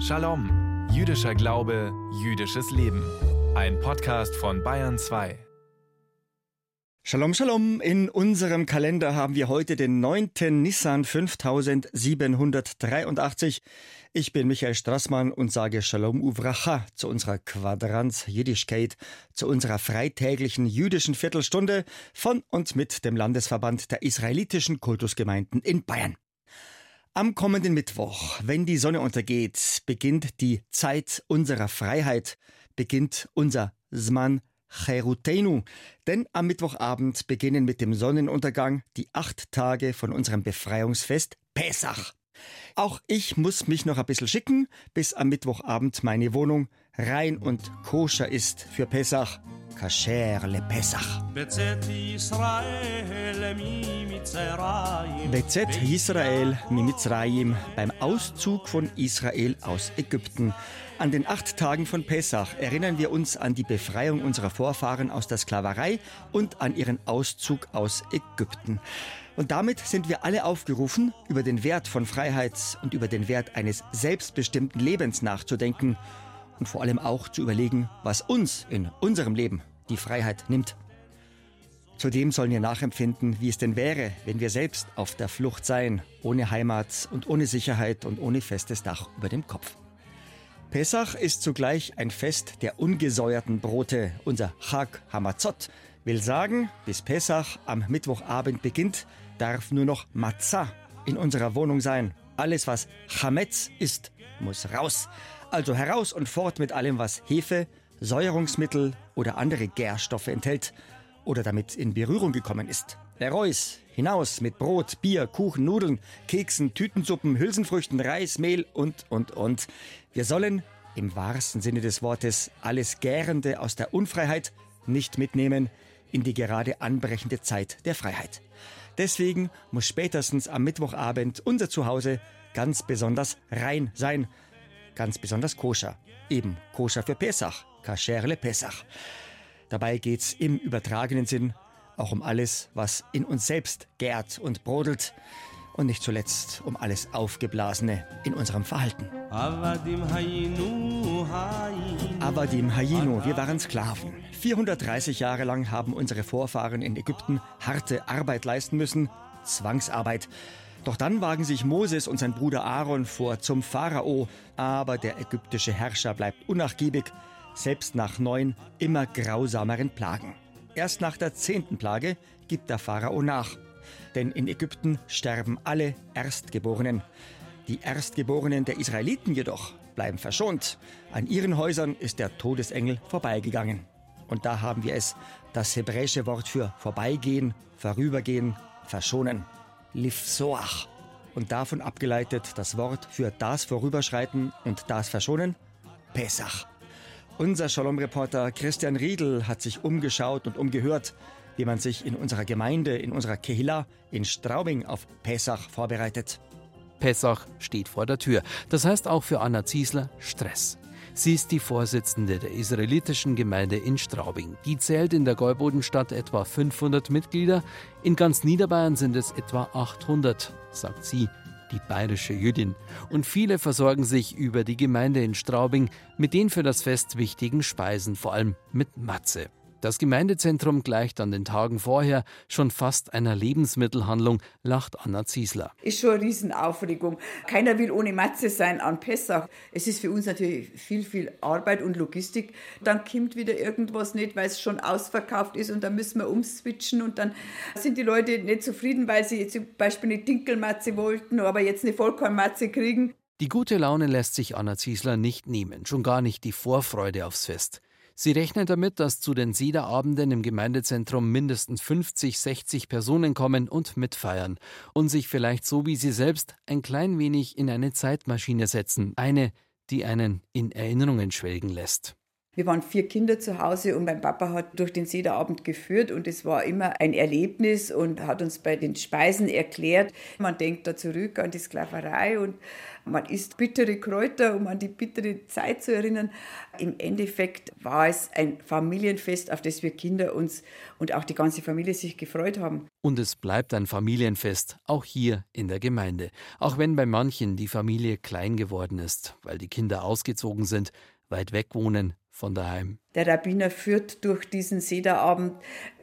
Shalom, jüdischer Glaube, jüdisches Leben. Ein Podcast von Bayern 2. Shalom, Shalom. In unserem Kalender haben wir heute den 9. Nissan 5783. Ich bin Michael Strassmann und sage Shalom Uvracha zu unserer Quadranz Jüdischkeit, zu unserer freitäglichen jüdischen Viertelstunde von und mit dem Landesverband der israelitischen Kultusgemeinden in Bayern. Am kommenden Mittwoch, wenn die Sonne untergeht, beginnt die Zeit unserer Freiheit, beginnt unser Zman Cherutenu. Denn am Mittwochabend beginnen mit dem Sonnenuntergang die acht Tage von unserem Befreiungsfest Pesach. Auch ich muss mich noch ein bisschen schicken, bis am Mittwochabend meine Wohnung rein und koscher ist für Pesach. Kasher le Pesach. Bezet Yisrael mi Mitzrayim beim Auszug von Israel aus Ägypten. An den acht Tagen von Pessach erinnern wir uns an die Befreiung unserer Vorfahren aus der Sklaverei und an ihren Auszug aus Ägypten. Und damit sind wir alle aufgerufen, über den Wert von Freiheit und über den Wert eines selbstbestimmten Lebens nachzudenken und vor allem auch zu überlegen, was uns in unserem Leben die Freiheit nimmt. Zudem sollen wir nachempfinden, wie es denn wäre, wenn wir selbst auf der Flucht seien, ohne Heimat und ohne Sicherheit und ohne festes Dach über dem Kopf. Pessach ist zugleich ein Fest der ungesäuerten Brote. Unser Chag Hamatzot will sagen, bis Pessach am Mittwochabend beginnt, darf nur noch Matzah in unserer Wohnung sein. Alles, was Chametz ist, muss raus. Also heraus und fort mit allem, was Hefe, Säuerungsmittel oder andere Gärstoffe enthält oder damit in Berührung gekommen ist. Reus, hinaus mit Brot, Bier, Kuchen, Nudeln, Keksen, Tütensuppen, Hülsenfrüchten, Reis, Mehl und, und, und. Wir sollen, im wahrsten Sinne des Wortes, alles Gärende aus der Unfreiheit nicht mitnehmen in die gerade anbrechende Zeit der Freiheit. Deswegen muss spätestens am Mittwochabend unser Zuhause ganz besonders rein sein, ganz besonders koscher. Eben koscher für Pesach, kasherle Pesach. Dabei geht's im übertragenen Sinn auch um alles, was in uns selbst gärt und brodelt und nicht zuletzt um alles Aufgeblasene in unserem Verhalten. Avadim Hayinu, wir waren Sklaven. 430 Jahre lang haben unsere Vorfahren in Ägypten harte Arbeit leisten müssen, Zwangsarbeit. Doch dann wagen sich Moses und sein Bruder Aaron vor zum Pharao, aber der ägyptische Herrscher bleibt unnachgiebig, selbst nach neun immer grausameren Plagen. Erst nach der zehnten Plage gibt der Pharao nach. Denn in Ägypten sterben alle Erstgeborenen. Die Erstgeborenen der Israeliten jedoch bleiben verschont. An ihren Häusern ist der Todesengel vorbeigegangen. Und da haben wir es, das hebräische Wort für vorbeigehen, vorübergehen, verschonen. Lifsoach. Und davon abgeleitet das Wort für das Vorüberschreiten und das Verschonen, Pesach. Unser Shalom-Reporter Christian Riedel hat sich umgeschaut und umgehört, wie man sich in unserer Gemeinde, in unserer Kehila in Straubing auf Pessach vorbereitet. Pessach steht vor der Tür. Das heißt auch für Anna Ziesler Stress. Sie ist die Vorsitzende der israelitischen Gemeinde in Straubing. Die zählt in der Gäubodenstadt etwa 500 Mitglieder. In ganz Niederbayern sind es etwa 800, sagt sie, die bayerische Jüdin. Und viele versorgen sich über die Gemeinde in Straubing mit den für das Fest wichtigen Speisen, vor allem mit Matze. Das Gemeindezentrum gleicht an den Tagen vorher schon fast einer Lebensmittelhandlung, lacht Anna Ziesler. Ist schon eine Riesenaufregung. Keiner will ohne Matze sein an Pessach. Es ist für uns natürlich viel, viel Arbeit und Logistik. Dann kommt wieder irgendwas nicht, weil es schon ausverkauft ist und dann müssen wir umswitchen und dann sind die Leute nicht zufrieden, weil sie zum Beispiel eine Dinkelmatze wollten, aber jetzt eine Vollkornmatze kriegen. Die gute Laune lässt sich Anna Ziesler nicht nehmen, schon gar nicht die Vorfreude aufs Fest. Sie rechnet damit, dass zu den Sederabenden im Gemeindezentrum mindestens 50, 60 Personen kommen und mitfeiern und sich vielleicht so wie sie selbst ein klein wenig in eine Zeitmaschine setzen, eine, die einen in Erinnerungen schwelgen lässt. Wir waren vier Kinder zu Hause und mein Papa hat durch den Sederabend geführt und es war immer ein Erlebnis und hat uns bei den Speisen erklärt. Man denkt da zurück an die Sklaverei und man isst bittere Kräuter, um an die bittere Zeit zu erinnern. Im Endeffekt war es ein Familienfest, auf das wir Kinder uns und auch die ganze Familie sich gefreut haben. Und es bleibt ein Familienfest, auch hier in der Gemeinde. Auch wenn bei manchen die Familie klein geworden ist, weil die Kinder ausgezogen sind, weit weg wohnen, von daheim. Der Rabbiner führt durch diesen Sederabend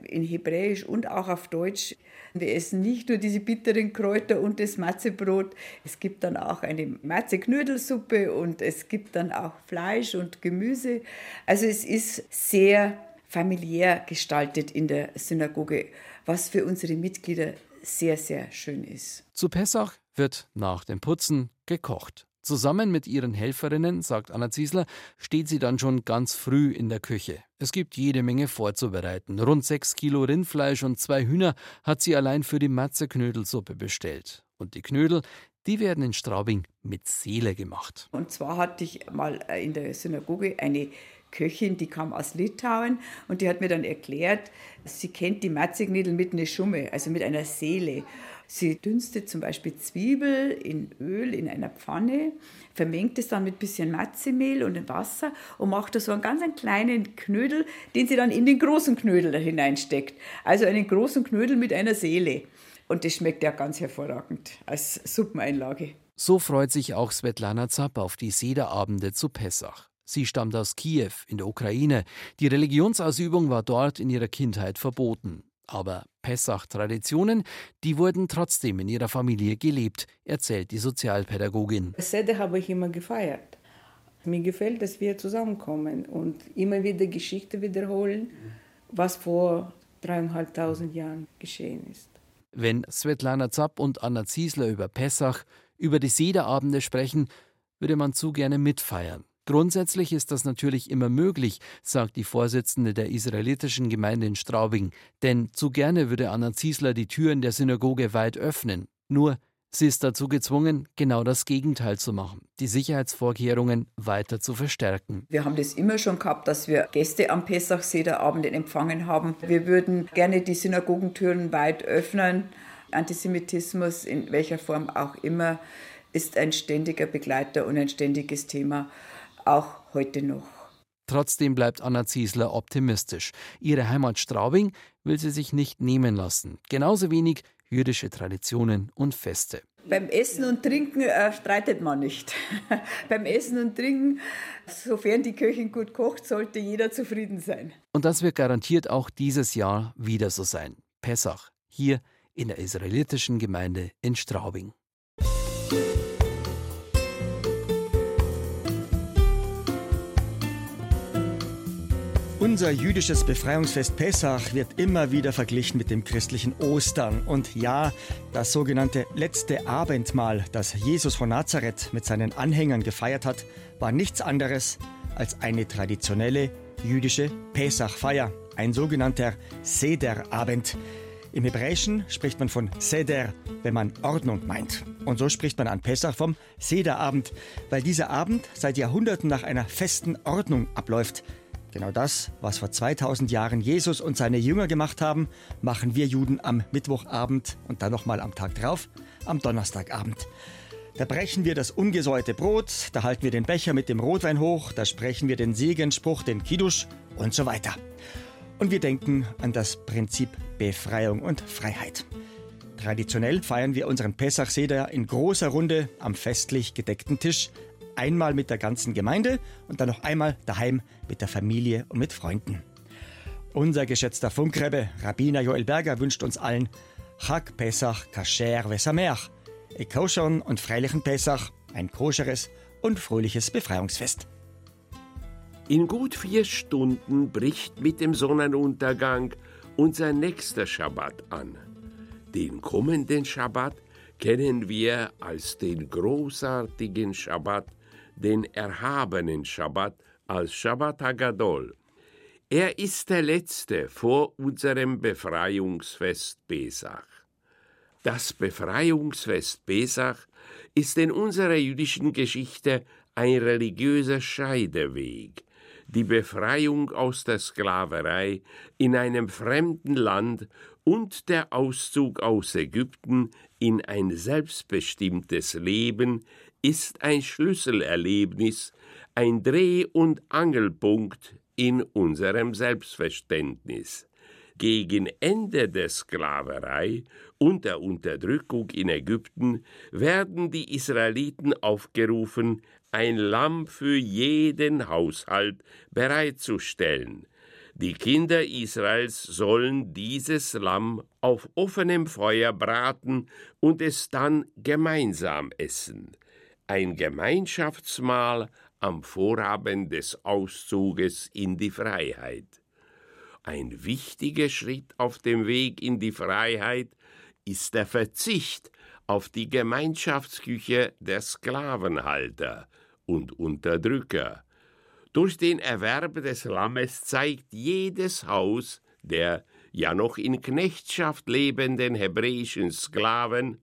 in Hebräisch und auch auf Deutsch. Wir essen nicht nur diese bitteren Kräuter und das Matzebrot. Es gibt dann auch eine Matze-Knödelsuppe und es gibt dann auch Fleisch und Gemüse. Also es ist sehr familiär gestaltet in der Synagoge, was für unsere Mitglieder sehr, sehr schön ist. Zu Pessach wird nach dem Putzen gekocht. Zusammen mit ihren Helferinnen, sagt Anna Ziesler, steht sie dann schon ganz früh in der Küche. Es gibt jede Menge vorzubereiten. Rund sechs Kilo Rindfleisch und zwei Hühner hat sie allein für die Matze-Knödelsuppe bestellt. Und die Knödel, die werden in Straubing mit Seele gemacht. Und zwar hatte ich mal äh, in der Synagoge eine Köchin, die kam aus Litauen und die hat mir dann erklärt, sie kennt die Matzignädel mit einer Schumme, also mit einer Seele. Sie dünstet zum Beispiel Zwiebel in Öl in einer Pfanne, vermengt es dann mit ein bisschen Matzemehl und Wasser und macht da so einen ganz einen kleinen Knödel, den sie dann in den großen Knödel hineinsteckt. Also einen großen Knödel mit einer Seele. Und das schmeckt ja ganz hervorragend als Suppeneinlage. So freut sich auch Svetlana Zapp auf die Sederabende zu Pessach. Sie stammt aus Kiew in der Ukraine. Die Religionsausübung war dort in ihrer Kindheit verboten. Aber Pessach-Traditionen, die wurden trotzdem in ihrer Familie gelebt, erzählt die Sozialpädagogin. Sede habe ich immer gefeiert. Mir gefällt, dass wir zusammenkommen und immer wieder Geschichte wiederholen, was vor dreieinhalbtausend Jahren geschehen ist. Wenn Svetlana Zapp und Anna Ziesler über Pessach, über die Sederabende sprechen, würde man zu gerne mitfeiern. Grundsätzlich ist das natürlich immer möglich, sagt die Vorsitzende der israelitischen Gemeinde in Straubing, denn zu gerne würde Anna Ziesler die Türen der Synagoge weit öffnen. Nur, sie ist dazu gezwungen, genau das Gegenteil zu machen, die Sicherheitsvorkehrungen weiter zu verstärken. Wir haben das immer schon gehabt, dass wir Gäste am Pessach-Sederabend empfangen haben. Wir würden gerne die Synagogentüren weit öffnen. Antisemitismus in welcher Form auch immer ist ein ständiger Begleiter und ein ständiges Thema auch heute noch. Trotzdem bleibt Anna Ziesler optimistisch. Ihre Heimat Straubing will sie sich nicht nehmen lassen. Genauso wenig jüdische Traditionen und Feste. Beim Essen und Trinken äh, streitet man nicht. Beim Essen und Trinken, sofern die Köchin gut kocht, sollte jeder zufrieden sein. Und das wird garantiert auch dieses Jahr wieder so sein. Pessach, hier in der israelitischen Gemeinde in Straubing. Unser jüdisches Befreiungsfest Pessach wird immer wieder verglichen mit dem christlichen Ostern. Und ja, das sogenannte letzte Abendmahl, das Jesus von Nazareth mit seinen Anhängern gefeiert hat, war nichts anderes als eine traditionelle jüdische Pessachfeier, ein sogenannter Sederabend. Im Hebräischen spricht man von Seder, wenn man Ordnung meint. Und so spricht man an Pessach vom Sederabend, weil dieser Abend seit Jahrhunderten nach einer festen Ordnung abläuft. Genau das, was vor 2000 Jahren Jesus und seine Jünger gemacht haben, machen wir Juden am Mittwochabend und dann nochmal am Tag drauf, am Donnerstagabend. Da brechen wir das ungesäuerte Brot, da halten wir den Becher mit dem Rotwein hoch, da sprechen wir den Segenspruch, den Kiddusch und so weiter. Und wir denken an das Prinzip Befreiung und Freiheit. Traditionell feiern wir unseren Pessach-Seder in großer Runde am festlich gedeckten Tisch Einmal mit der ganzen Gemeinde und dann noch einmal daheim mit der Familie und mit Freunden. Unser geschätzter Funkrebbe, Rabbiner Joel Berger, wünscht uns allen Chag Pesach Kasher Vesamer, e koschern und freilichen Pesach, ein koscheres und fröhliches Befreiungsfest. In gut vier Stunden bricht mit dem Sonnenuntergang unser nächster Schabbat an. Den kommenden Schabbat kennen wir als den großartigen Schabbat den erhabenen Schabbat als Shabbat Hagadol. Er ist der letzte vor unserem Befreiungsfest Pesach. Das Befreiungsfest Pesach ist in unserer jüdischen Geschichte ein religiöser Scheideweg, die Befreiung aus der Sklaverei in einem fremden Land und der Auszug aus Ägypten in ein selbstbestimmtes Leben ist ein Schlüsselerlebnis, ein Dreh- und Angelpunkt in unserem Selbstverständnis. Gegen Ende der Sklaverei und der Unterdrückung in Ägypten werden die Israeliten aufgerufen, ein Lamm für jeden Haushalt bereitzustellen. Die Kinder Israels sollen dieses Lamm auf offenem Feuer braten und es dann gemeinsam essen. Ein Gemeinschaftsmahl am Vorabend des Auszuges in die Freiheit. Ein wichtiger Schritt auf dem Weg in die Freiheit ist der Verzicht auf die Gemeinschaftsküche der Sklavenhalter und Unterdrücker. Durch den Erwerb des Lammes zeigt jedes Haus der ja noch in Knechtschaft lebenden hebräischen Sklaven,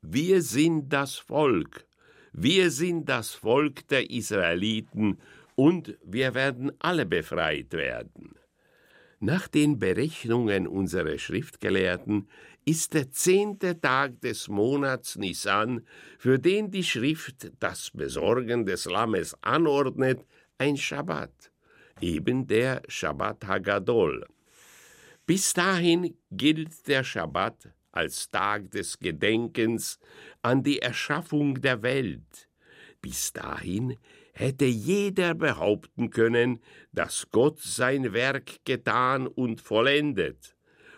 wir sind das Volk, wir sind das Volk der Israeliten und wir werden alle befreit werden. Nach den Berechnungen unserer Schriftgelehrten ist der zehnte Tag des Monats Nisan, für den die Schrift das Besorgen des Lammes anordnet, ein Schabbat, eben der Schabbat Hagadol. Bis dahin gilt der Schabbat als Tag des Gedenkens an die Erschaffung der Welt. Bis dahin hätte jeder behaupten können, dass Gott sein Werk getan und vollendet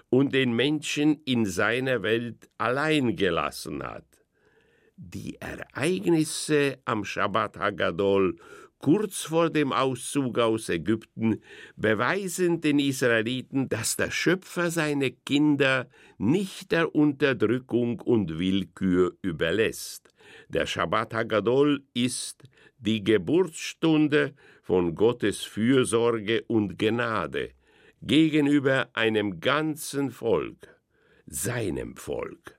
und den Menschen in seiner Welt allein gelassen hat. Die Ereignisse am Shabbat Hagadol kurz vor dem Auszug aus Ägypten beweisen den Israeliten, dass der Schöpfer seine Kinder nicht der Unterdrückung und Willkür überlässt. Der Shabbat Hagadol ist die Geburtsstunde von Gottes Fürsorge und Gnade gegenüber einem ganzen Volk, seinem Volk.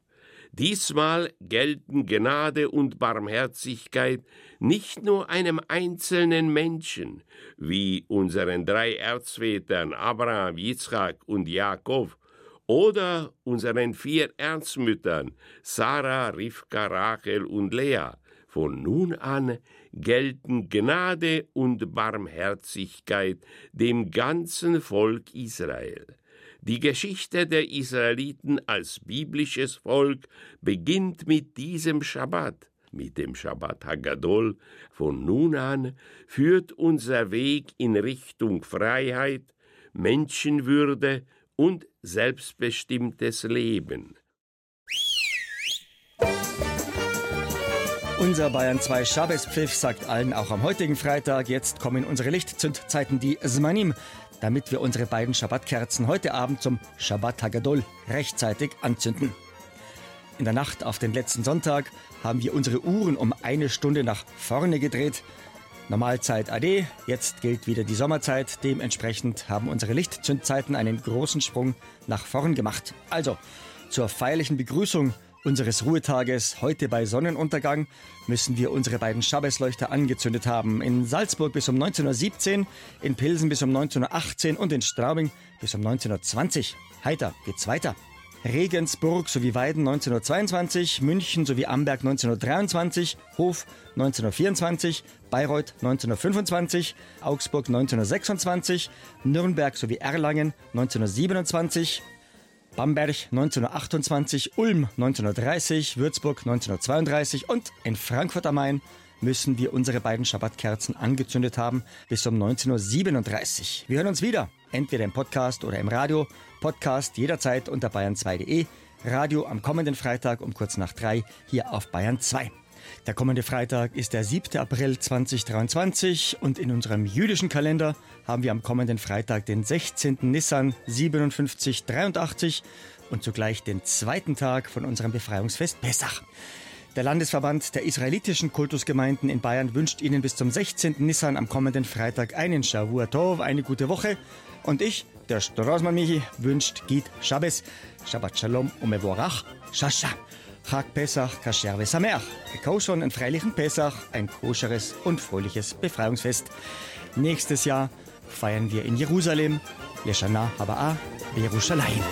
Diesmal gelten Gnade und Barmherzigkeit nicht nur einem einzelnen Menschen, wie unseren drei Erzvätern Abraham, Yitzchak und Jakob, oder unseren vier Erzmüttern Sarah, Rivka, Rachel und Lea. Von nun an gelten Gnade und Barmherzigkeit dem ganzen Volk Israel. Die Geschichte der Israeliten als biblisches Volk beginnt mit diesem Schabbat, mit dem Schabbat Hagadol. Von nun an führt unser Weg in Richtung Freiheit, Menschenwürde und selbstbestimmtes Leben. Unser Bayern 2 Schabespfiff sagt allen auch am heutigen Freitag, jetzt kommen unsere Lichtzündzeiten, die Zmanim, damit wir unsere beiden Schabbatkerzen heute Abend zum Shabbat Hagadol rechtzeitig anzünden. In der Nacht auf den letzten Sonntag haben wir unsere Uhren um eine Stunde nach vorne gedreht. Normalzeit AD, jetzt gilt wieder die Sommerzeit. Dementsprechend haben unsere Lichtzündzeiten einen großen Sprung nach vorn gemacht. Also, zur feierlichen Begrüßung unseres Ruhetages heute bei Sonnenuntergang müssen wir unsere beiden Schabbesleuchter angezündet haben. In Salzburg bis um 19.17 Uhr, in Pilsen bis um 19.18 Uhr und in Straubing bis um 19.20 Uhr. Heiter geht's weiter. Regensburg sowie Weiden 1922, München sowie Amberg 1923, Hof 1924, Bayreuth 1925, Augsburg 1926, Nürnberg sowie Erlangen 1927, Bamberg 1928, Ulm 1930, Würzburg 1932 und in Frankfurt am Main müssen wir unsere beiden Schabbatkerzen angezündet haben bis um 19.37 Uhr. Wir hören uns wieder, entweder im Podcast oder im Radio. Podcast jederzeit unter bayern2.de. Radio am kommenden Freitag um kurz nach drei hier auf Bayern 2. Der kommende Freitag ist der 7. April 2023 und in unserem jüdischen Kalender haben wir am kommenden Freitag den 16. Nissan 5783 und zugleich den zweiten Tag von unserem Befreiungsfest Pessach. Der Landesverband der israelitischen Kultusgemeinden in Bayern wünscht Ihnen bis zum 16. Nissan am kommenden Freitag einen Shavua Tov, eine gute Woche. Und ich, der Strosman Michi, wünscht Git Shabbos, Shabbat Shalom und Mevorach, Shasha. Chag Pesach Kasher Sameach. Koscher und freilichen Pesach, ein koscheres und fröhliches Befreiungsfest. Nächstes Jahr feiern wir in Jerusalem, Yeshana Haba'a, Jerusalem.